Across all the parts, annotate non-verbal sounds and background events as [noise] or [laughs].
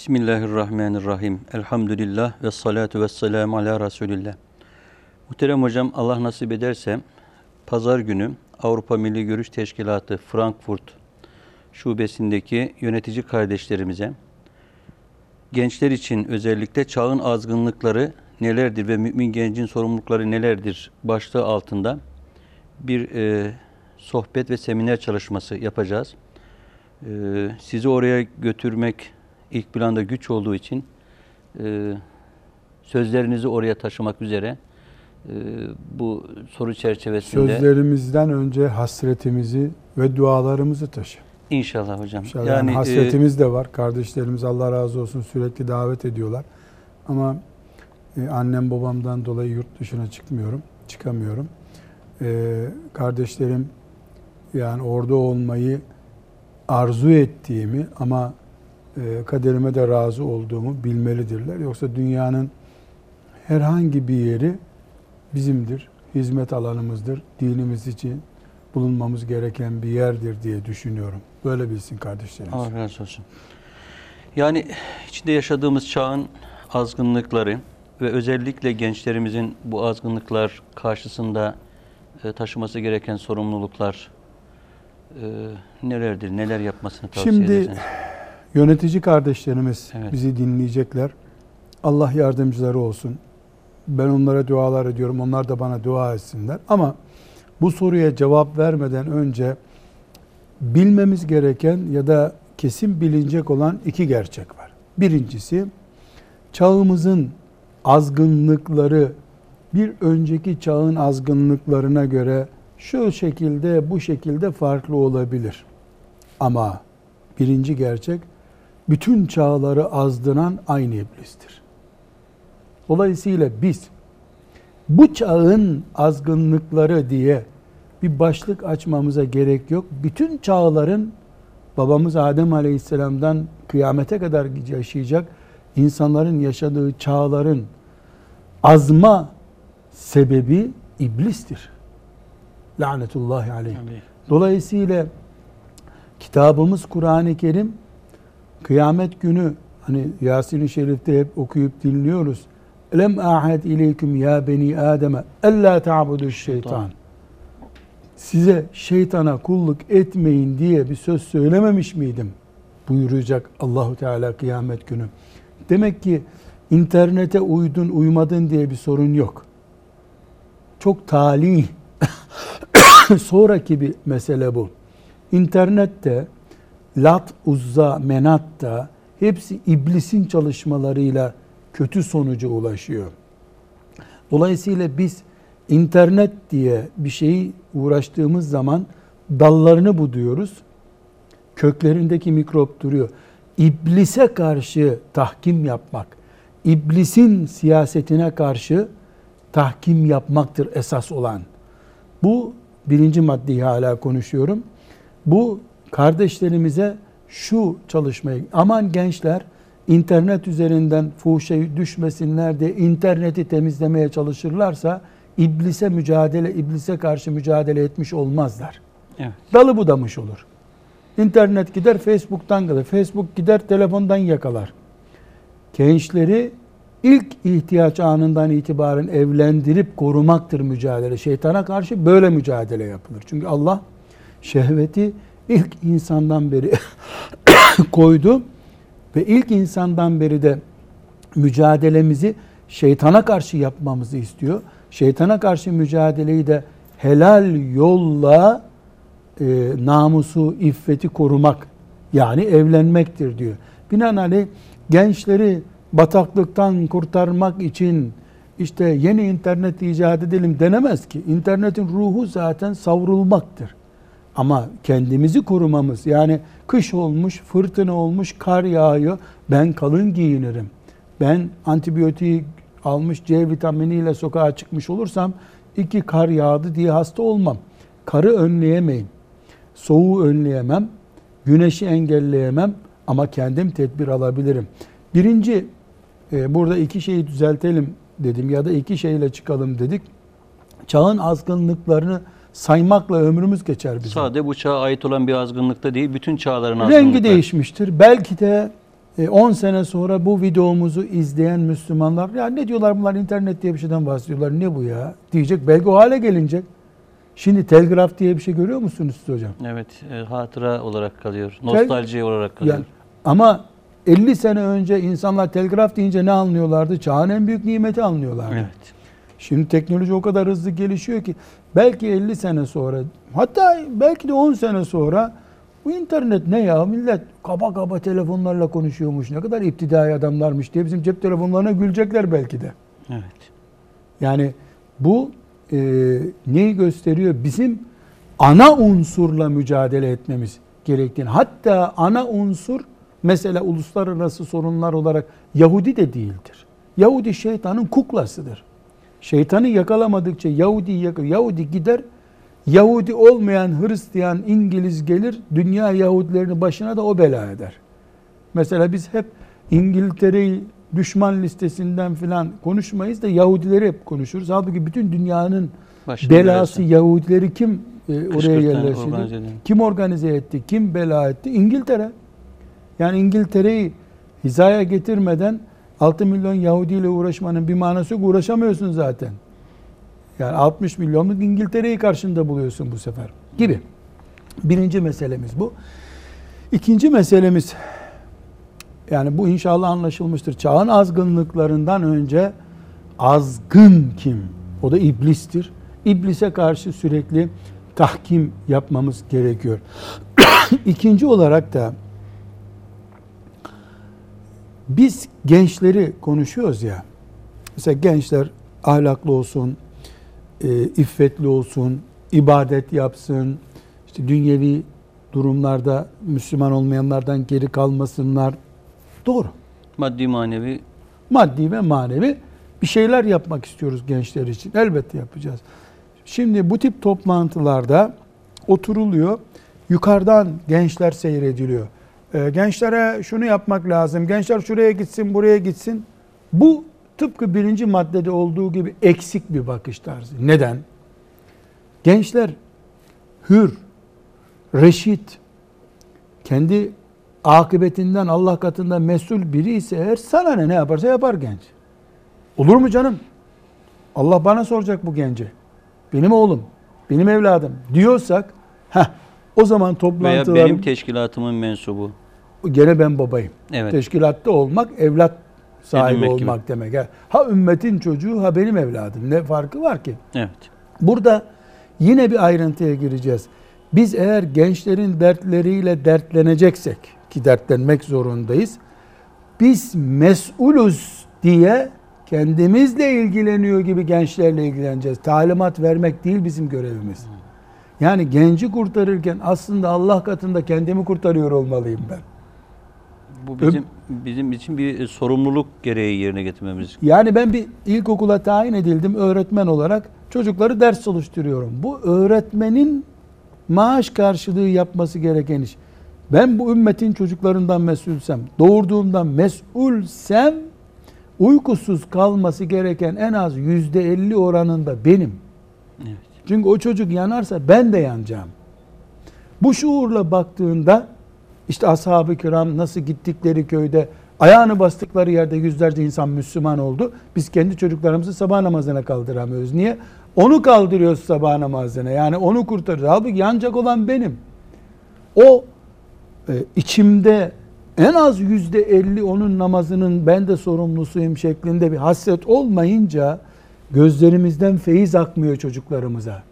Bismillahirrahmanirrahim. Elhamdülillah ve salatu ve selamu ala Resulillah. Muhterem hocam Allah nasip ederse pazar günü Avrupa Milli Görüş Teşkilatı Frankfurt şubesindeki yönetici kardeşlerimize gençler için özellikle çağın azgınlıkları nelerdir ve mümin gencin sorumlulukları nelerdir başlığı altında bir e, sohbet ve seminer çalışması yapacağız. E, sizi oraya götürmek ilk planda güç olduğu için e, sözlerinizi oraya taşımak üzere e, bu soru çerçevesinde Sözlerimizden önce hasretimizi ve dualarımızı taşı. inşallah hocam. İnşallah yani, e, hasretimiz de var. Kardeşlerimiz Allah razı olsun sürekli davet ediyorlar. Ama e, annem babamdan dolayı yurt dışına çıkmıyorum, çıkamıyorum. E, kardeşlerim yani orada olmayı arzu ettiğimi ama e, kaderime de razı olduğumu bilmelidirler. Yoksa dünyanın herhangi bir yeri bizimdir, hizmet alanımızdır, dinimiz için bulunmamız gereken bir yerdir diye düşünüyorum. Böyle bilsin kardeşlerimiz. Allah razı olsun. Yani içinde yaşadığımız çağın azgınlıkları ve özellikle gençlerimizin bu azgınlıklar karşısında e, taşıması gereken sorumluluklar e, nelerdir? Neler yapmasını tavsiye Şimdi edersiniz? Yönetici kardeşlerimiz Evet. bizi dinleyecekler. Allah yardımcıları olsun. Ben onlara dualar ediyorum. Onlar da bana dua etsinler. Ama bu soruya cevap vermeden önce bilmemiz gereken ya da kesin bilinecek olan iki gerçek var. Birincisi çağımızın azgınlıkları bir önceki çağın azgınlıklarına göre şu şekilde bu şekilde farklı olabilir. Ama birinci gerçek bütün çağları azdıran aynı iblistir. Dolayısıyla biz bu çağın azgınlıkları diye bir başlık açmamıza gerek yok. Bütün çağların babamız Adem Aleyhisselam'dan kıyamete kadar yaşayacak insanların yaşadığı çağların azma sebebi iblistir. Lanetullahi aleyh. Dolayısıyla kitabımız Kur'an-ı Kerim kıyamet günü hani Yasin-i Şerif'te hep okuyup dinliyoruz. Lem ahad ileyküm ya beni Adem'e ella ta'budu şeytan. Size şeytana kulluk etmeyin diye bir söz söylememiş miydim? buyuracak Allahu Teala kıyamet günü. Demek ki internete uydun uymadın diye bir sorun yok. Çok talih [coughs] sonraki bir mesele bu. İnternette Lat, Uzza, Menat da hepsi iblisin çalışmalarıyla kötü sonuca ulaşıyor. Dolayısıyla biz internet diye bir şeyi uğraştığımız zaman dallarını buduyoruz. Köklerindeki mikrop duruyor. İblise karşı tahkim yapmak, iblisin siyasetine karşı tahkim yapmaktır esas olan. Bu birinci maddeyi hala konuşuyorum. Bu kardeşlerimize şu çalışmayı, aman gençler internet üzerinden fuhuşa düşmesinler diye interneti temizlemeye çalışırlarsa iblise mücadele, iblise karşı mücadele etmiş olmazlar. Evet. Dalı budamış olur. İnternet gider Facebook'tan kalır. Facebook gider telefondan yakalar. Gençleri ilk ihtiyaç anından itibaren evlendirip korumaktır mücadele. Şeytana karşı böyle mücadele yapılır. Çünkü Allah şehveti ilk insandan beri [coughs] koydu ve ilk insandan beri de mücadelemizi şeytana karşı yapmamızı istiyor. Şeytana karşı mücadeleyi de helal yolla e, namusu, iffeti korumak yani evlenmektir diyor. Binaenaleyh gençleri bataklıktan kurtarmak için işte yeni internet icat edelim denemez ki. İnternetin ruhu zaten savrulmaktır. Ama kendimizi korumamız yani kış olmuş, fırtına olmuş, kar yağıyor. Ben kalın giyinirim. Ben antibiyotiği almış C vitaminiyle sokağa çıkmış olursam iki kar yağdı diye hasta olmam. Karı önleyemeyim. Soğuğu önleyemem. Güneşi engelleyemem ama kendim tedbir alabilirim. Birinci e, burada iki şeyi düzeltelim dedim ya da iki şeyle çıkalım dedik. Çağın azgınlıklarını saymakla ömrümüz geçer bizim. Sade bu çağa ait olan bir azgınlıkta değil, bütün çağların Rengi azgınlıkları. değişmiştir. Belki de e, 10 sene sonra bu videomuzu izleyen Müslümanlar ya ne diyorlar bunlar internet diye bir şeyden bahsediyorlar ne bu ya diyecek. Belki o hale gelinecek. Şimdi telgraf diye bir şey görüyor musunuz siz hocam? Evet, e, hatıra olarak kalıyor. Nostalji olarak kalıyor. Yani, ama 50 sene önce insanlar telgraf deyince ne anlıyorlardı? Çağın en büyük nimeti anlıyorlardı. Evet. Şimdi teknoloji o kadar hızlı gelişiyor ki belki 50 sene sonra hatta belki de 10 sene sonra bu internet ne ya millet kaba kaba telefonlarla konuşuyormuş ne kadar iptidai adamlarmış diye bizim cep telefonlarına gülecekler belki de. Evet. Yani bu e, neyi gösteriyor? Bizim ana unsurla mücadele etmemiz gerektiğini. Hatta ana unsur mesela uluslararası sorunlar olarak Yahudi de değildir. Yahudi şeytanın kuklasıdır. Şeytanı yakalamadıkça Yahudi yakal Yahudi gider. Yahudi olmayan Hristiyan İngiliz gelir. Dünya Yahudilerini başına da o bela eder. Mesela biz hep İngiltere'yi düşman listesinden filan konuşmayız da Yahudileri hep konuşuruz. Halbuki bütün dünyanın Başını belası versin. Yahudileri kim e, oraya yerleştirdi? organize. Kim organize etti? Kim bela etti? İngiltere. Yani İngiltere'yi hizaya getirmeden 6 milyon Yahudi ile uğraşmanın bir manası yok. Uğraşamıyorsun zaten. Yani 60 milyonluk İngiltere'yi karşında buluyorsun bu sefer gibi. Birinci meselemiz bu. İkinci meselemiz yani bu inşallah anlaşılmıştır. Çağın azgınlıklarından önce azgın kim? O da iblistir. İblise karşı sürekli tahkim yapmamız gerekiyor. [coughs] İkinci olarak da biz gençleri konuşuyoruz ya. Mesela gençler ahlaklı olsun, e, iffetli olsun, ibadet yapsın, işte dünyevi durumlarda Müslüman olmayanlardan geri kalmasınlar. Doğru. Maddi manevi Maddi ve manevi bir şeyler yapmak istiyoruz gençler için. Elbette yapacağız. Şimdi bu tip toplantılarda oturuluyor. Yukarıdan gençler seyrediliyor. Ee, gençlere şunu yapmak lazım. Gençler şuraya gitsin, buraya gitsin. Bu tıpkı birinci maddede olduğu gibi eksik bir bakış tarzı. Neden? Gençler hür, reşit, kendi akıbetinden Allah katında mesul biri ise eğer sana ne ne yaparsa yapar genç. Olur mu canım? Allah bana soracak bu genci. Benim oğlum, benim evladım diyorsak heh, o zaman veya toplantılar benim teşkilatımın mensubu. gene ben babayım. Evet. Teşkilatta olmak evlat sahibi Edinmek gibi. olmak demek. Ha- Ha ümmetin çocuğu ha benim evladım. Ne farkı var ki? Evet. Burada yine bir ayrıntıya gireceğiz. Biz eğer gençlerin dertleriyle dertleneceksek ki dertlenmek zorundayız. Biz mesuluz diye kendimizle ilgileniyor gibi gençlerle ilgileneceğiz. Talimat vermek değil bizim görevimiz. Yani genci kurtarırken aslında Allah katında kendimi kurtarıyor olmalıyım ben. Bu bizim bizim için bir e, sorumluluk gereği yerine getirmemiz. Yani ben bir ilkokula tayin edildim öğretmen olarak. Çocukları ders çalıştırıyorum. Bu öğretmenin maaş karşılığı yapması gereken iş. Ben bu ümmetin çocuklarından mesulsem, doğurduğumdan mesulsem uykusuz kalması gereken en az yüzde elli oranında benim. Evet. Çünkü o çocuk yanarsa ben de yanacağım. Bu şuurla baktığında işte ashab-ı kiram nasıl gittikleri köyde ayağını bastıkları yerde yüzlerce insan Müslüman oldu. Biz kendi çocuklarımızı sabah namazına kaldıramıyoruz. Niye? Onu kaldırıyoruz sabah namazına. Yani onu kurtarıyoruz. Halbuki yanacak olan benim. O e, içimde en az yüzde elli onun namazının ben de sorumlusuyum şeklinde bir hasret olmayınca gözlerimizden feyiz akmıyor çocuklarımıza.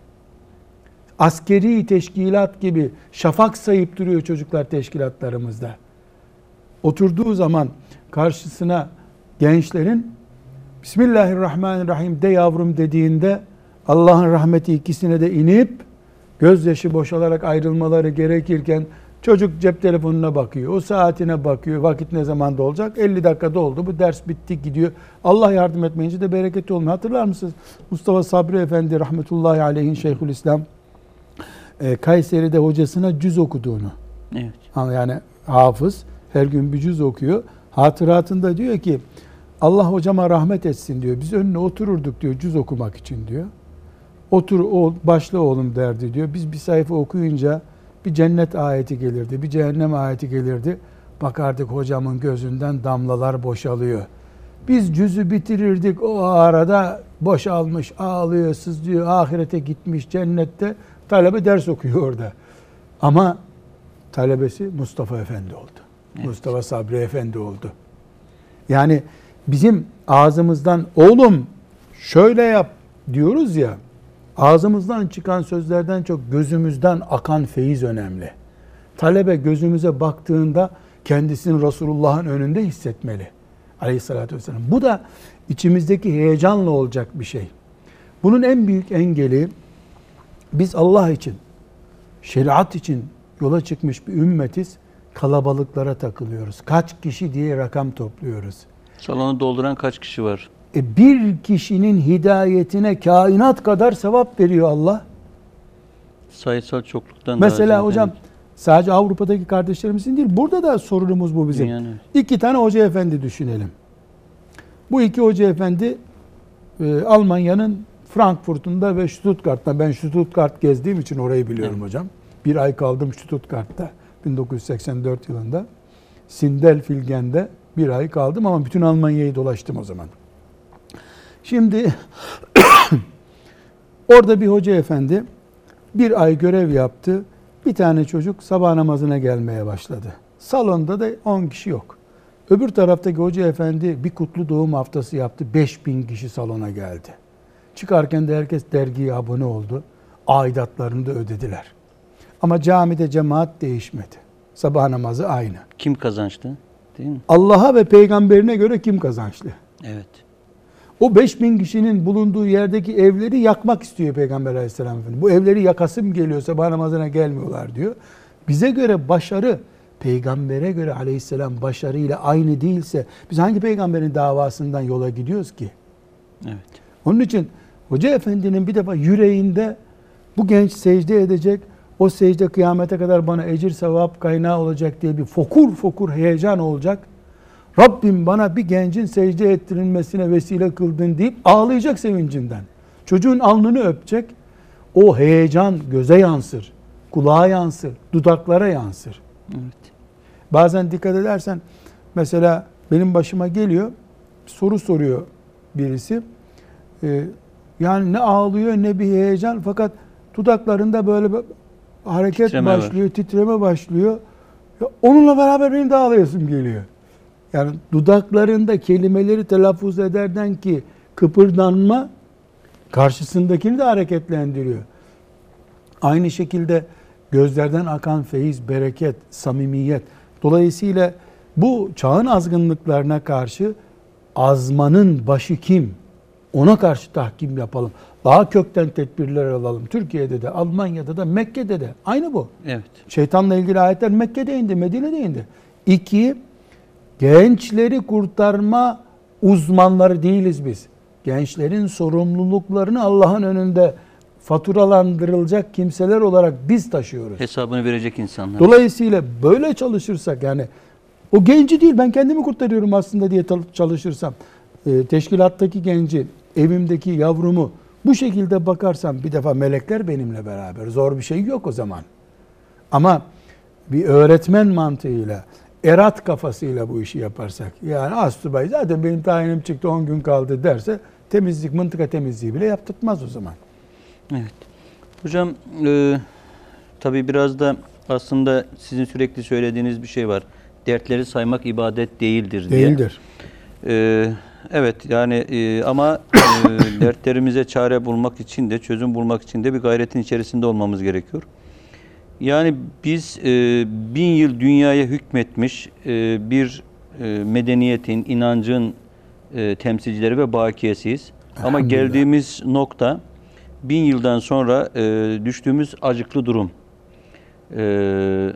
Askeri teşkilat gibi şafak sayıp duruyor çocuklar teşkilatlarımızda. Oturduğu zaman karşısına gençlerin Bismillahirrahmanirrahim de yavrum dediğinde Allah'ın rahmeti ikisine de inip gözyaşı boşalarak ayrılmaları gerekirken çocuk cep telefonuna bakıyor. O saatine bakıyor. Vakit ne zaman olacak? 50 dakikada oldu. Bu ders bitti gidiyor. Allah yardım etmeyince de bereketi olmuyor. Hatırlar mısınız? Mustafa Sabri Efendi rahmetullahi aleyhin Şeyhülislam e, Kayseri'de hocasına cüz okuduğunu. Evet. Yani hafız her gün bir cüz okuyor. Hatıratında diyor ki Allah hocama rahmet etsin diyor. Biz önüne otururduk diyor cüz okumak için diyor. Otur o başla oğlum derdi diyor. Biz bir sayfa okuyunca bir cennet ayeti gelirdi, bir cehennem ayeti gelirdi. Bakardık hocamın gözünden damlalar boşalıyor. Biz cüzü bitirirdik o arada boşalmış, ağlıyor, sızlıyor, ahirete gitmiş cennette. Talebe ders okuyor orada. Ama talebesi Mustafa Efendi oldu. Evet. Mustafa Sabri Efendi oldu. Yani bizim ağzımızdan oğlum şöyle yap diyoruz ya ağzımızdan çıkan sözlerden çok gözümüzden akan feyiz önemli. Talebe gözümüze baktığında kendisini Resulullah'ın önünde hissetmeli. Aleyhissalatü vesselam. Bu da içimizdeki heyecanla olacak bir şey. Bunun en büyük engeli biz Allah için, şeriat için yola çıkmış bir ümmetiz. Kalabalıklara takılıyoruz. Kaç kişi diye rakam topluyoruz. Salonu dolduran kaç kişi var? E bir kişinin hidayetine kainat kadar sevap veriyor Allah. Sayısal çokluktan daha Mesela ziyade hocam sadece Avrupa'daki kardeşlerimizin değil, burada da sorunumuz bu bizim. dünyanın- İki tane hoca efendi düşünelim. Bu iki hoca efendi e, Almanya'nın Frankfurt'unda ve Stuttgart'ta. Ben Stuttgart gezdiğim için orayı biliyorum Evet. hocam. Bir ay kaldım Stuttgart'ta 1984 yılında. Sindelfilgen'de bir ay kaldım ama bütün Almanya'yı dolaştım o zaman. Şimdi [coughs] orada bir hoca efendi bir ay görev yaptı. Bir tane çocuk sabah namazına gelmeye başladı. Salonda da 10 kişi yok. Öbür taraftaki hoca efendi bir kutlu doğum haftası yaptı. 5000 kişi salona geldi. Çıkarken de herkes dergiye abone oldu. Aidatlarını da ödediler. Ama camide cemaat değişmedi. Sabah namazı aynı. Kim kazançlı? Değil mi? Allah'a ve peygamberine göre kim kazançlı? Evet. O 5000 kişinin bulunduğu yerdeki evleri yakmak istiyor Peygamber Aleyhisselam Efendimiz. Bu evleri yakasım geliyor sabah namazına gelmiyorlar diyor. Bize göre başarı peygambere göre aleyhisselam başarıyla aynı değilse biz hangi peygamberin davasından yola gidiyoruz ki? Evet. Onun için Hoca Efendi'nin bir defa yüreğinde bu genç secde edecek, o secde kıyamete kadar bana ecir sevap kaynağı olacak diye bir fokur fokur heyecan olacak. Rabbim bana bir gencin secde ettirilmesine vesile kıldın deyip ağlayacak sevincinden. Çocuğun alnını öpecek. O heyecan göze yansır, kulağa yansır, dudaklara yansır. Evet. Bazen dikkat edersen mesela benim başıma geliyor soru soruyor birisi. Ee, yani ne ağlıyor ne bir heyecan fakat dudaklarında böyle bir hareket Titreme var. başlıyor, titreme başlıyor. Ya onunla beraber benim de ağlayasım geliyor. Yani dudaklarında kelimeleri telaffuz ederden ki kıpırdanma karşısındakini de hareketlendiriyor. Aynı şekilde gözlerden akan feyiz, bereket, samimiyet. Dolayısıyla bu çağın azgınlıklarına karşı azmanın başı kim? Ona karşı tahkim yapalım. Daha kökten tedbirler alalım. Türkiye'de de, Almanya'da da, Mekke'de de. Aynı bu. Evet. Şeytanla ilgili ayetler Mekke'de indi, Medine'de indi. İki, gençleri kurtarma uzmanları değiliz biz. Gençlerin sorumluluklarını Allah'ın önünde faturalandırılacak kimseler olarak biz taşıyoruz. Hesabını verecek insanlar. Dolayısıyla böyle çalışırsak yani o genci değil ben kendimi kurtarıyorum aslında diye çalışırsam e, teşkilattaki genci, evimdeki yavrumu bu şekilde bakarsam bir defa melekler benimle beraber. Zor bir şey yok o zaman. Ama bir öğretmen mantığıyla, erat kafasıyla bu işi yaparsak yani astubay zaten benim tayinim çıktı 10 gün kaldı derse temizlik, mıntıka temizliği bile yaptırtmaz o zaman. Evet. Hocam e, tabii biraz da aslında sizin sürekli söylediğiniz bir şey var. Dertleri saymak ibadet değildir diye. Değildir. E, evet yani e, ama e, [coughs] dertlerimize çare bulmak için de çözüm bulmak için de bir gayretin içerisinde olmamız gerekiyor. Yani biz e, bin yıl dünyaya hükmetmiş e, bir e, medeniyetin, inancın e, temsilcileri ve bakiyesiyiz. Ama geldiğimiz nokta bin yıldan sonra e, düştüğümüz acıklı durum. E,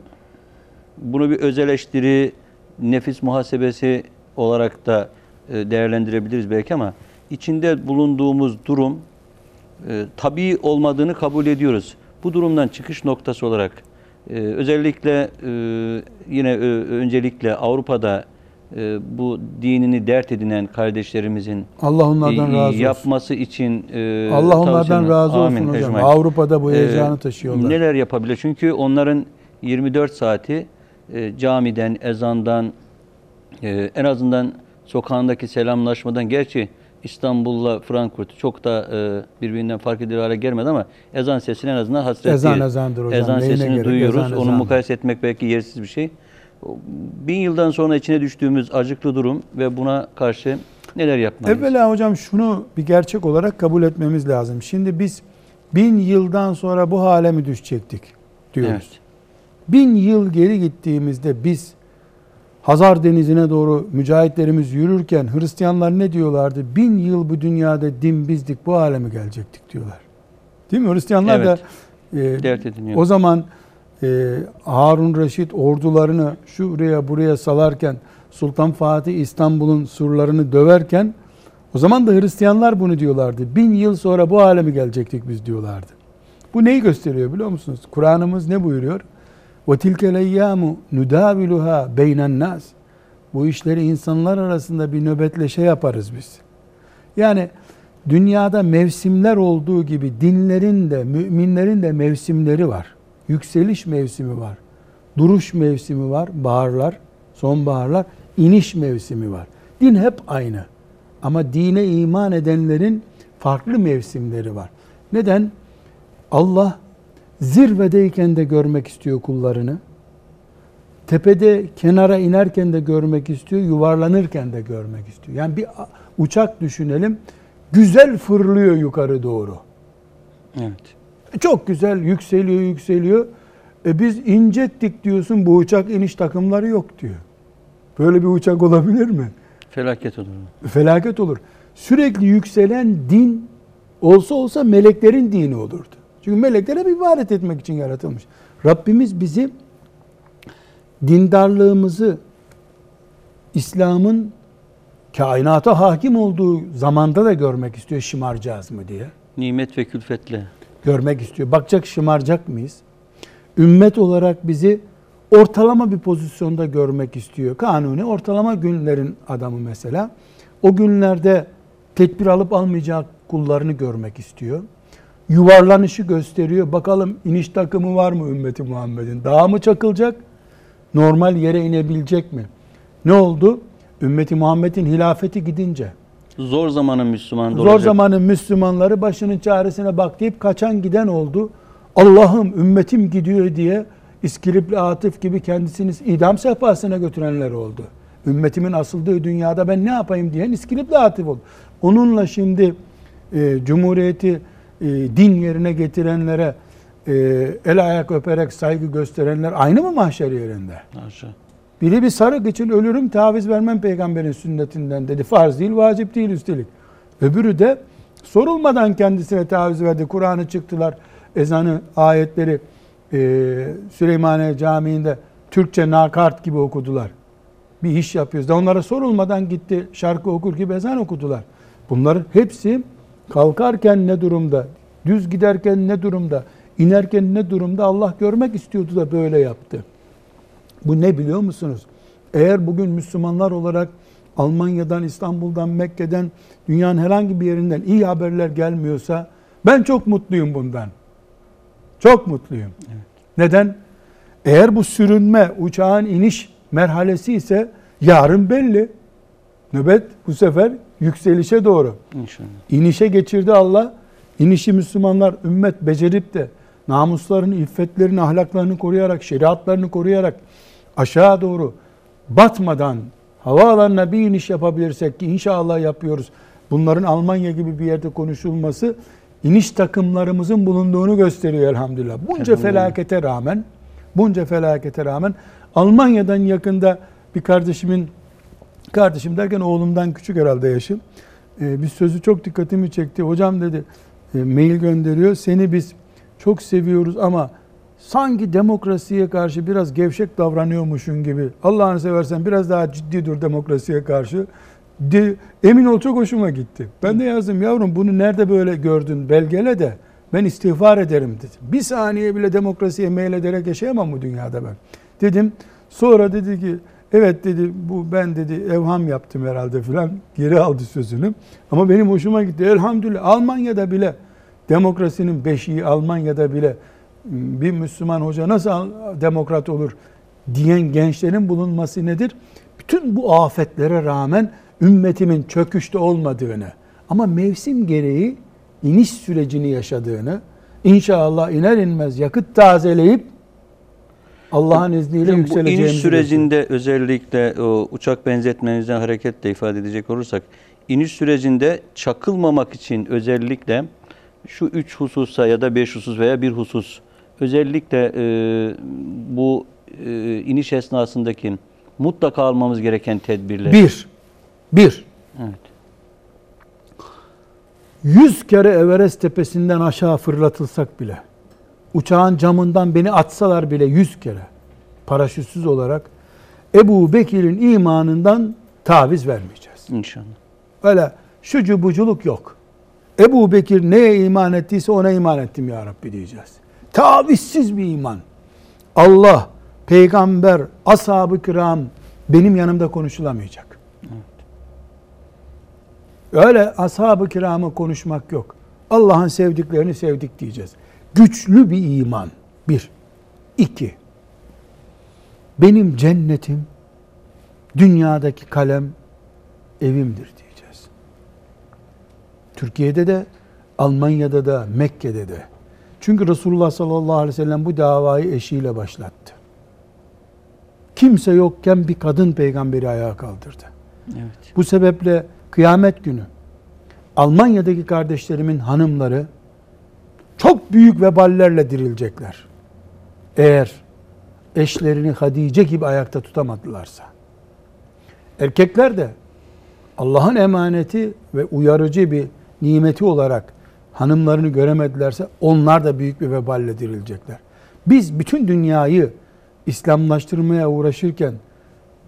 bunu bir öz eleştiri, nefis muhasebesi olarak da e, değerlendirebiliriz belki ama içinde bulunduğumuz durum e, tabii olmadığını kabul ediyoruz. Bu durumdan çıkış noktası olarak e, özellikle e, yine ö- öncelikle Avrupa'da e, bu dinini dert edinen kardeşlerimizin Allah onlardan e, razı olsun. yapması için e, Allah onlardan razı olsun Amin, hocam. Avrupa'da bu Ee, heyecanı taşıyorlar. Neler yapabilir? Çünkü onların 24 saati e, camiden, ezandan, e, en azından sokağındaki selamlaşmadan gerçi İstanbul'la Frankfurt çok da e, birbirinden fark edilir hale gelmedi ama ezan sesine en azından hasret Ezan değil. ezandır hocam. Ezan Neyine sesini gerek? duyuyoruz. Ezan Onu ezandır. mukayese etmek belki yersiz bir şey. Bin yıldan sonra içine düştüğümüz acıklı durum ve buna karşı neler yapmalıyız? Evvela hocam şunu bir gerçek olarak kabul etmemiz lazım. Şimdi biz bin yıldan sonra bu hale mi düşecektik diyoruz. Evet. Bin yıl geri gittiğimizde biz Hazar Denizi'ne doğru mücahitlerimiz yürürken Hristiyanlar ne diyorlardı? Bin yıl bu dünyada din bizdik bu hale mi gelecektik diyorlar. Değil mi? Hristiyanlar Evet. da e, Dert ediniyor. o zaman e, Harun Reşit ordularını şuraya buraya salarken Sultan Fatih İstanbul'un surlarını döverken o zaman da Hristiyanlar bunu diyorlardı. Bin yıl sonra bu hale mi gelecektik biz diyorlardı. Bu neyi gösteriyor biliyor musunuz? Kur'an'ımız ne buyuruyor? Ve tilkel eyyamu nudaviluha beynen nas. Bu işleri insanlar arasında bir nöbetleşe yaparız biz. Yani dünyada mevsimler olduğu gibi dinlerin de müminlerin de mevsimleri var. Yükseliş mevsimi var. Duruş mevsimi var, baharlar, sonbaharlar, iniş mevsimi var. Din hep aynı. Ama dine iman edenlerin farklı mevsimleri var. Neden? Allah zirvedeyken de görmek istiyor kullarını. Tepede kenara inerken de görmek istiyor, yuvarlanırken de görmek istiyor. Yani bir uçak düşünelim. Güzel fırlıyor yukarı doğru. Evet. Çok güzel yükseliyor, yükseliyor. E biz incettik diyorsun bu uçak iniş takımları yok diyor. Böyle bir uçak olabilir mi? Felaket olur. Felaket olur. Sürekli yükselen din olsa olsa meleklerin dini olurdu. Çünkü melekler hep ibadet etmek için yaratılmış. Rabbimiz bizi dindarlığımızı İslam'ın kainata hakim olduğu zamanda da görmek istiyor şımaracağız mı diye. Nimet ve külfetle. Görmek istiyor. Bakacak şımaracak mıyız? Ümmet olarak bizi ortalama bir pozisyonda görmek istiyor. Kanuni ortalama günlerin adamı mesela. O günlerde tedbir alıp almayacak kullarını görmek istiyor. Yuvarlanışı gösteriyor. Bakalım iniş takımı var mı ümmeti Muhammed'in? Daha mı çakılacak? Normal yere inebilecek mi? Ne oldu? Ümmeti Muhammed'in hilafeti gidince Zor zamanın Müslümanı Zor olacak. zamanın Müslümanları başının çaresine bak deyip kaçan giden oldu. Allah'ım ümmetim gidiyor diye İskilipli Atıf gibi kendisini idam sehpasına götürenler oldu. Ümmetimin asıldığı dünyada ben ne yapayım diyen İskilipli Atıf oldu. Onunla şimdi e, Cumhuriyeti e, din yerine getirenlere e, el ayak öperek saygı gösterenler aynı mı mahşer yerinde? Haşa. Biri bir sarık için ölürüm taviz vermem peygamberin sünnetinden dedi. Farz değil, vacip değil üstelik. Öbürü de sorulmadan kendisine taviz verdi. Kur'an'ı çıktılar, ezanı, ayetleri e, Süleymaniye Camii'nde Türkçe nakart gibi okudular. Bir iş yapıyoruz da onlara sorulmadan gitti şarkı okur gibi ezan okudular. Bunların hepsi kalkarken ne durumda, düz giderken ne durumda, inerken ne durumda Allah görmek istiyordu da böyle yaptı. Bu ne biliyor musunuz? Eğer bugün Müslümanlar olarak Almanya'dan, İstanbul'dan, Mekke'den, dünyanın herhangi bir yerinden iyi haberler gelmiyorsa ben çok mutluyum bundan. Çok mutluyum. Neden? Eğer bu sürünme, uçağın iniş merhalesi ise yarın belli. Nöbet bu sefer yükselişe doğru. İnşallah. İnişe geçirdi Allah. İnişi Müslümanlar ümmet becerip de namuslarını, iffetlerini, ahlaklarını koruyarak, şeriatlarını koruyarak aşağı doğru batmadan havaalanına bir iniş yapabilirsek ki inşallah yapıyoruz. Bunların Almanya gibi bir yerde konuşulması iniş takımlarımızın bulunduğunu gösteriyor elhamdülillah. Bunca felakete rağmen, bunca felakete rağmen Almanya'dan yakında bir kardeşimin Kardeşim derken oğlumdan küçük herhalde yaşım. Ee, bir sözü çok dikkatimi çekti. Hocam dedi e, mail gönderiyor. Seni biz çok seviyoruz ama sanki demokrasiye karşı biraz gevşek davranıyormuşsun gibi. Allah'ını seversen biraz daha ciddi dur demokrasiye karşı. De, emin ol çok hoşuma gitti. Ben de yazdım yavrum bunu nerede böyle gördün belgele de ben istiğfar ederim dedim. Bir saniye bile demokrasiye meylederek yaşayamam bu dünyada ben. Dedim sonra dedi ki Evet dedi bu ben dedi evham yaptım herhalde filan geri aldı sözünü. Ama benim hoşuma gitti. Elhamdülillah Almanya'da bile demokrasinin beşiği Almanya'da bile bir Müslüman hoca nasıl demokrat olur? diyen gençlerin bulunması nedir? Bütün bu afetlere rağmen ümmetimin çöküşte olmadığını ama mevsim gereği iniş sürecini yaşadığını inşallah iner inmez yakıt tazeleyip Allah'ın izniyle Hocam, bu yükseleceğimizi iniş sürecinde özellikle o uçak benzetmenizden hareketle ifade edecek olursak iniş sürecinde çakılmamak için özellikle şu üç hususa ya da beş husus veya bir husus özellikle e, bu e, iniş esnasındaki mutlaka almamız gereken tedbirler. Bir, bir, Evet. yüz kere Everest tepesinden aşağı fırlatılsak bile, uçağın camından beni atsalar bile yüz kere, paraşütsüz olarak Ebu Bekir'in imanından taviz vermeyeceğiz. İnşallah. Öyle şucu buculuk yok. Ebu Bekir neye iman ettiyse ona iman ettim ya Rabbi diyeceğiz. Tavizsiz bir iman. Allah, peygamber, ashab-ı kiram benim yanımda konuşulamayacak. Öyle ashab-ı kiramı konuşmak yok. Allah'ın sevdiklerini sevdik diyeceğiz. Güçlü bir iman. Bir. İki. Benim cennetim dünyadaki kalem evimdir diyeceğiz. Türkiye'de de, Almanya'da da, Mekke'de de. Çünkü Resulullah sallallahu aleyhi ve sellem bu davayı eşiyle başlattı. Kimse yokken bir kadın peygamberi ayağa kaldırdı. Evet. Bu sebeple kıyamet günü Almanya'daki kardeşlerimin hanımları çok büyük veballerle dirilecekler. Eğer eşlerini Hadice gibi ayakta tutamadılarsa. Erkekler de Allah'ın emaneti ve uyarıcı bir nimeti olarak hanımlarını göremedilerse onlar da büyük bir veballe dirilecekler. Biz bütün dünyayı İslamlaştırmaya uğraşırken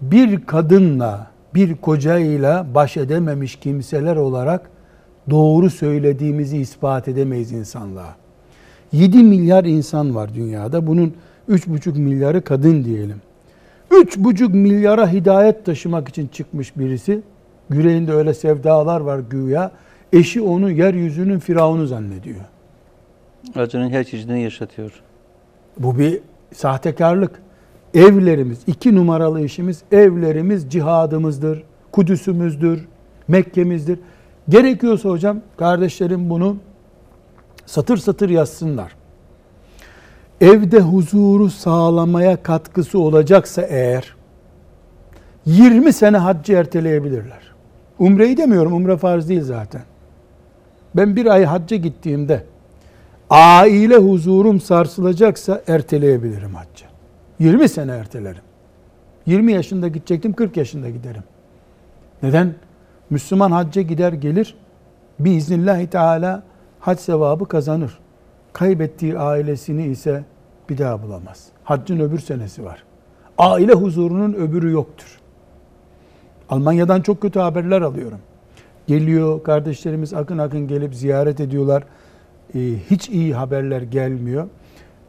bir kadınla, bir kocayla baş edememiş kimseler olarak doğru söylediğimizi ispat edemeyiz insanlığa. 7 milyar insan var dünyada. Bunun 3,5 milyarı kadın diyelim. 3,5 milyara hidayet taşımak için çıkmış birisi. Yüreğinde öyle sevdalar var güya. Eşi onu yeryüzünün firavunu zannediyor. Acının her çeşidini yaşatıyor. Bu bir sahtekarlık. Evlerimiz, iki numaralı işimiz evlerimiz cihadımızdır, Kudüs'ümüzdür, Mekke'mizdir. Gerekiyorsa hocam kardeşlerim bunu satır satır yazsınlar. Evde huzuru sağlamaya katkısı olacaksa eğer 20 sene haccı erteleyebilirler. Umreyi demiyorum, umre farz değil zaten. Ben bir ay hacca gittiğimde aile huzurum sarsılacaksa erteleyebilirim haccı. 20 sene ertelerim. 20 yaşında gidecektim, 40 yaşında giderim. Neden? Müslüman hacca gider gelir, biiznillahü teala hac sevabı kazanır. Kaybettiği ailesini ise bir daha bulamaz. Haccın öbür senesi var. Aile huzurunun öbürü yoktur. Almanya'dan çok kötü haberler alıyorum. Geliyor kardeşlerimiz akın akın gelip ziyaret ediyorlar. Ee, hiç iyi haberler gelmiyor.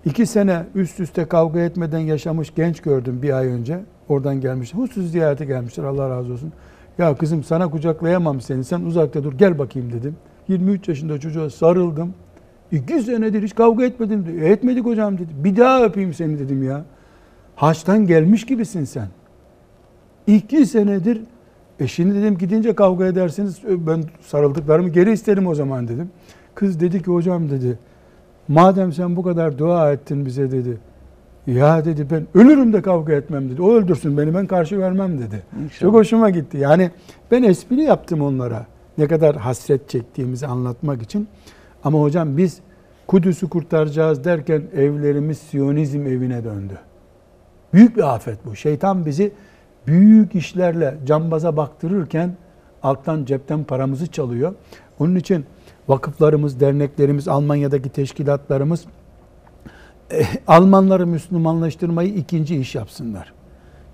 İki sene üst üste kavga etmeden yaşamış genç gördüm bir ay önce. Oradan gelmiş. Husus ziyarete gelmişler Allah razı olsun. Ya kızım sana kucaklayamam seni sen uzakta dur gel bakayım dedim. 23 yaşında çocuğa sarıldım. İki senedir hiç kavga etmedim dedi. "E, etmedik hocam dedi. Bir daha öpeyim seni dedim ya. Haçtan gelmiş gibisin sen. İki senedir e şimdi dedim gidince kavga ederseniz e, ben sarıldıklarımı geri isterim o zaman dedim. Kız dedi ki hocam dedi madem sen bu kadar dua ettin bize dedi. Ya dedi ben ölürüm de kavga etmem dedi. O öldürsün beni ben karşı vermem dedi. İnşallah. Çok hoşuma gitti. Yani ben espri yaptım onlara. Ne kadar hasret çektiğimizi anlatmak için. Ama hocam biz Kudüs'ü kurtaracağız derken evlerimiz Siyonizm evine döndü. Büyük bir afet bu. Şeytan bizi büyük işlerle cambaza baktırırken alttan cepten paramızı çalıyor. Onun için vakıflarımız, derneklerimiz, Almanya'daki teşkilatlarımız eh, Almanları Müslümanlaştırmayı ikinci iş yapsınlar.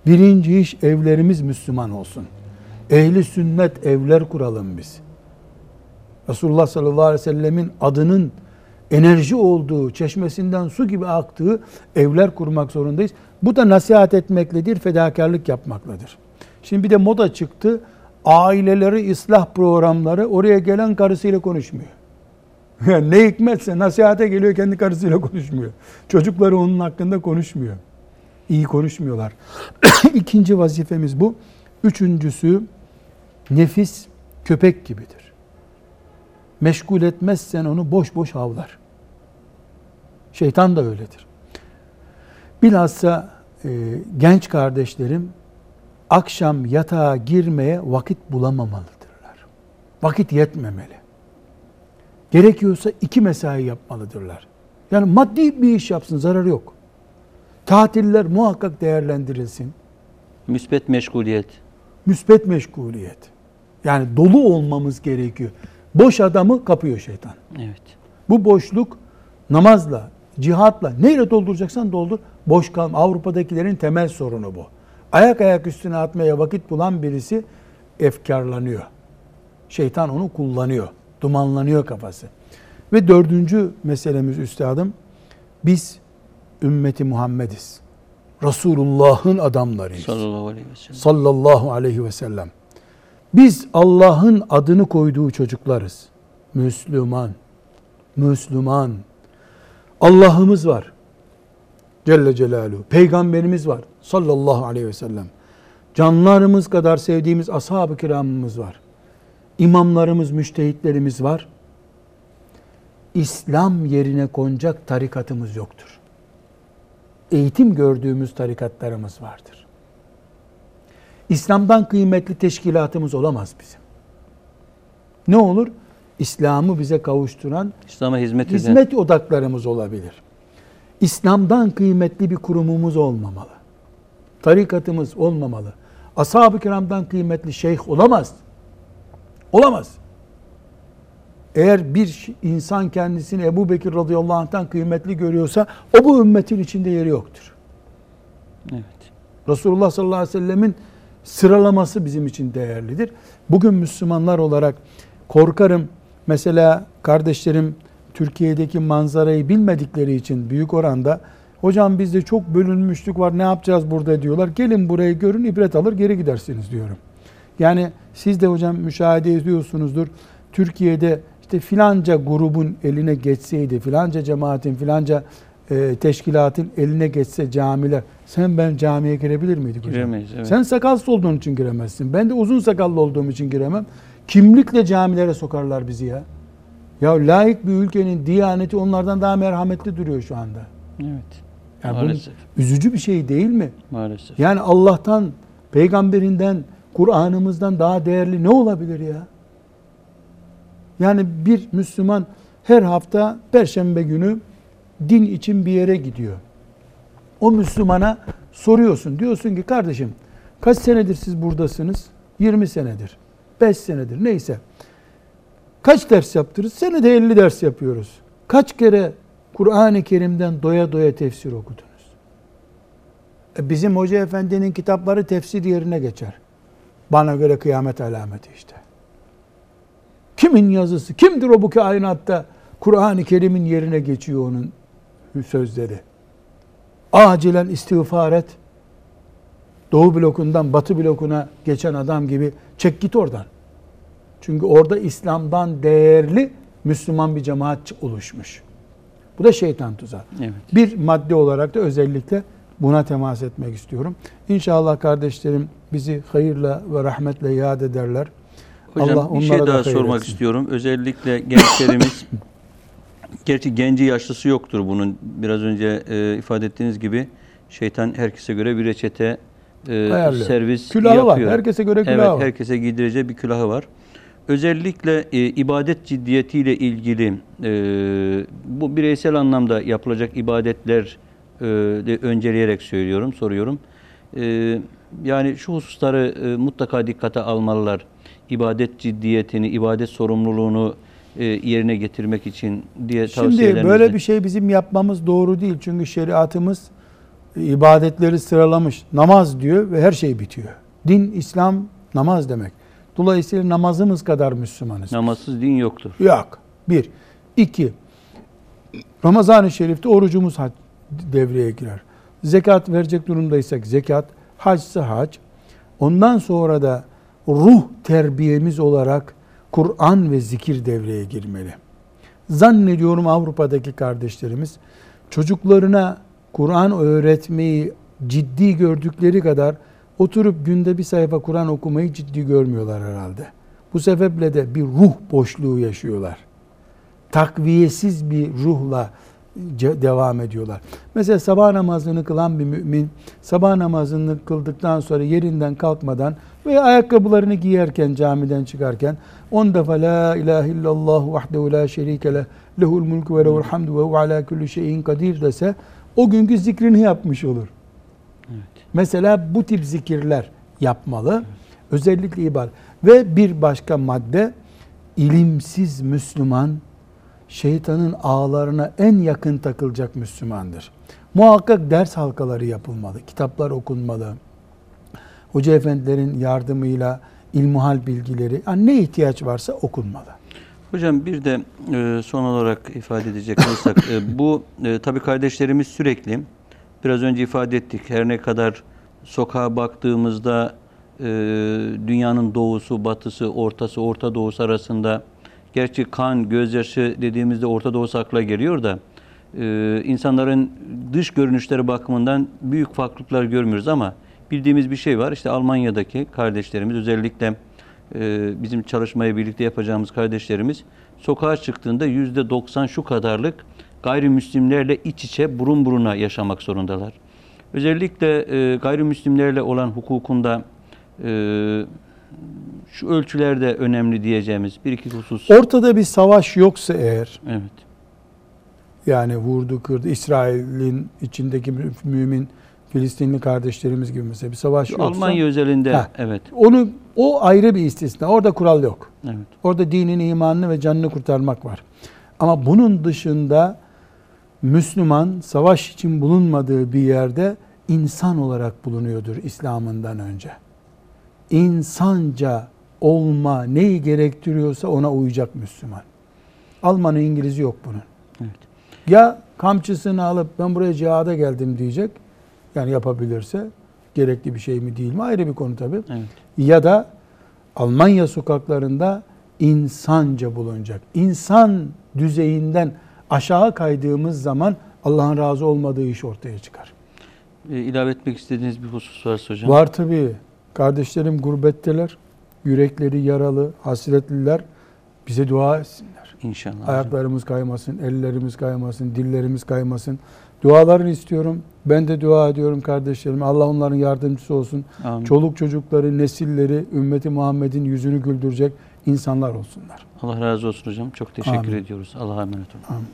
Birinci iş evlerimiz Müslüman olsun. Ehli sünnet evler kuralım biz. Resulullah sallallahu aleyhi ve sellemin adının enerji olduğu, çeşmesinden su gibi aktığı evler kurmak zorundayız. Bu da nasihat etmekledir, fedakarlık yapmakladır. Şimdi bir de moda çıktı. Aileleri ıslah programları oraya gelen karısıyla konuşmuyor. [laughs] Yani ne hikmetse nasihate geliyor kendi karısıyla konuşmuyor. Çocukları onun hakkında konuşmuyor. iyi konuşmuyorlar. [coughs] İkinci vazifemiz bu. Üçüncüsü nefis köpek gibidir. Meşgul etmezsen onu boş boş havlar. Şeytan da öyledir. Bilhassa e, genç kardeşlerim akşam yatağa girmeye vakit bulamamalıdırlar. Vakit yetmemeli. Gerekiyorsa iki mesai yapmalıdırlar. Yani maddi bir iş yapsın, zararı yok. Tatiller muhakkak değerlendirilsin. Müspet meşguliyet. Müspet meşguliyet. Yani dolu olmamız gerekiyor. Boş adamı kapıyor şeytan. Evet. Bu boşluk namazla, cihatla neyle dolduracaksan doldur. Boş kalma. Avrupa'dakilerin temel sorunu bu. Ayak ayak üstüne atmaya vakit bulan birisi efkarlanıyor. Şeytan onu kullanıyor. Dumanlanıyor kafası. Ve dördüncü meselemiz üstadım, biz ümmeti Muhammediz. Resulullah'ın adamlarıyız. Sallallahu aleyhi ve sellem. Sallallahu aleyhi ve sellem. Biz Allah'ın adını koyduğu çocuklarız. Müslüman. Müslüman. Allah'ımız var. Celle Celaluhu. Peygamberimiz var. Sallallahu aleyhi ve sellem. Canlarımız kadar sevdiğimiz ashab-ı kiramımız var. İmamlarımız, müştehitlerimiz var. İslam yerine konacak tarikatımız yoktur. Eğitim gördüğümüz tarikatlarımız vardır. İslam'dan kıymetli teşkilatımız olamaz bizim. Ne olur? İslam'ı bize kavuşturan İslam'a hizmet eden. hizmet odaklarımız olabilir. İslam'dan kıymetli bir kurumumuz olmamalı. Tarikatımız olmamalı. Ashab-ı kiramdan kıymetli şeyh olamaz. Olamaz. Eğer bir insan kendisini Ebu Bekir radıyallahu anh'tan kıymetli görüyorsa o bu ümmetin içinde yeri yoktur. Evet. Resulullah sallallahu aleyhi ve sellemin sıralaması bizim için değerlidir. Bugün Müslümanlar olarak korkarım mesela kardeşlerim Türkiye'deki manzarayı bilmedikleri için büyük oranda hocam bizde çok bölünmüşlük var ne yapacağız burada diyorlar. Gelin burayı görün ibret alır geri gidersiniz diyorum. Yani siz de hocam müşahede ediyorsunuzdur. Türkiye'de işte filanca grubun eline geçseydi, filanca cemaatin, filanca e, teşkilatın eline geçse camiler, sen ben camiye girebilir miydik hocam? Giremeyiz, evet. Sen sakalsız olduğun için giremezsin. Ben de uzun sakallı olduğum için giremem. Kimlikle camilere sokarlar bizi ya. Ya layık bir ülkenin diyaneti onlardan daha merhametli duruyor şu anda. Evet. Yani Maalesef. üzücü bir şey değil mi? Maalesef. Yani Allah'tan, peygamberinden, Kur'an'ımızdan daha değerli ne olabilir ya? Yani bir Müslüman her hafta perşembe günü din için bir yere gidiyor. O Müslümana soruyorsun. Diyorsun ki kardeşim kaç senedir siz buradasınız? 20 senedir. 5 senedir neyse. Kaç ders yaptınız? Senede 50 ders yapıyoruz. Kaç kere Kur'an-ı Kerim'den doya doya tefsir okudunuz? E bizim Hoca Efendi'nin kitapları tefsir yerine geçer. Bana göre kıyamet alameti işte. Kimin yazısı? Kimdir o bu kainatta? Kur'an-ı Kerim'in yerine geçiyor onun sözleri. Acilen istiğfar et. Doğu blokundan batı blokuna geçen adam gibi çek git oradan. Çünkü orada İslam'dan değerli Müslüman bir cemaat oluşmuş. Bu da şeytan tuzağı. Evet. Bir madde olarak da özellikle buna temas etmek istiyorum. İnşallah kardeşlerim bizi hayırla ve rahmetle yad ederler. Hocam Allah bir şey da daha sormak etsin. istiyorum. Özellikle gençlerimiz [coughs] gerçi genci yaşlısı yoktur bunun. Biraz önce e, ifade ettiğiniz gibi şeytan herkese göre bir reçete e, servis Külahı var. yapıyor. Herkese göre külahı evet, var. herkese giydireceği bir külahı var. Özellikle e, ibadet ciddiyetiyle ilgili e, bu bireysel anlamda yapılacak ibadetler e, de önceleyerek söylüyorum, soruyorum. E, yani şu hususları e, mutlaka dikkate almalılar. İbadet ciddiyetini, ibadet sorumluluğunu e, yerine getirmek için diye Şimdi tavsiyelerinizle. böyle bir şey bizim yapmamız doğru değil. Çünkü şeriatımız ibadetleri sıralamış. Namaz diyor ve her şey bitiyor. Din, İslam, namaz demek. Dolayısıyla namazımız kadar Müslümanız. Namazsız din yoktur. Yok. Bir. İki. Ramazan-ı Şerif'te orucumuz devreye girer. Zekat verecek durumdaysak zekat, hacsa hac. Ondan sonra da ruh terbiyemiz olarak Kur'an ve zikir devreye girmeli. Zannediyorum Avrupa'daki kardeşlerimiz çocuklarına Kur'an öğretmeyi ciddi gördükleri kadar oturup günde bir sayfa Kur'an okumayı ciddi görmüyorlar herhalde. Bu sebeple de bir ruh boşluğu yaşıyorlar. Takviyesiz bir ruhla devam ediyorlar. Mesela sabah namazını kılan bir mümin sabah namazını kıldıktan sonra yerinden kalkmadan veya ayakkabılarını giyerken camiden çıkarken 10 defa la ilahe illallah vahdehu la şerike leh lehul mulku ve lehul hamdu ve hu ala kulli şeyin kadir dese o günkü zikrini yapmış olur. Evet. Mesela bu tip zikirler yapmalı. Özellikle ibadet. Ve bir başka madde ilimsiz Müslüman şeytanın ağlarına en yakın takılacak Müslümandır. Muhakkak ders halkaları yapılmalı, kitaplar okunmalı. Hoca efendilerin yardımıyla ilmuhal bilgileri, yani ne ihtiyaç varsa okunmalı. Hocam bir de e, son olarak ifade edecek olursak e, [laughs] bu e, tabii kardeşlerimiz sürekli biraz önce ifade ettik her ne kadar sokağa baktığımızda e, dünyanın doğusu, batısı, ortası, Orta Doğusu arasında gerçi kan, gözyaşı dediğimizde Orta Doğusu akla geliyor da e, insanların dış görünüşleri bakımından büyük farklılıklar görmüyoruz ama bildiğimiz bir şey var. İşte Almanya'daki kardeşlerimiz özellikle e, bizim çalışmayı birlikte yapacağımız kardeşlerimiz sokağa çıktığında yüzde 90 şu kadarlık gayrimüslimlerle iç içe burun buruna yaşamak zorundalar. Özellikle e, gayrimüslimlerle olan hukukunda e, şu ölçülerde önemli diyeceğimiz bir iki husus. Ortada bir savaş yoksa eğer, Evet. yani vurdu kırdı, İsrail'in içindeki mü- mümin Filistinli kardeşlerimiz gibi mesela bir savaş yoksa, Almanya özelinde Ha. evet. onu o ayrı bir istisna. Orada kural yok. Evet. Orada dinin imanını ve canını kurtarmak var. Ama bunun dışında Müslüman savaş için bulunmadığı bir yerde insan olarak bulunuyordur İslam'ından önce. İnsanca olma neyi gerektiriyorsa ona uyacak Müslüman. Almanı İngilizi yok bunun. Evet. Ya kamçısını alıp ben buraya cihada geldim diyecek. Yani yapabilirse gerekli bir şey mi değil mi ayrı bir konu tabii Evet. ya da Almanya sokaklarında insanca bulunacak. İnsan düzeyinden aşağı kaydığımız zaman Allah'ın razı olmadığı iş ortaya çıkar. E, ilave etmek istediğiniz bir husus varsa hocam. Var tabii. Kardeşlerim gurbetteler. Yürekleri yaralı, hasretliler. Bize dua etsinler. İnşallah. Ayaklarımız kaymasın, ellerimiz kaymasın, dillerimiz kaymasın. Dualarını istiyorum. Ben de dua ediyorum kardeşlerim. Allah onların yardımcısı olsun. Amin. Çoluk çocukları, nesilleri, ümmeti Muhammed'in yüzünü güldürecek insanlar olsunlar. Allah razı olsun hocam. Çok teşekkür Amin. ediyoruz. Allah'a emanet olun. Amin.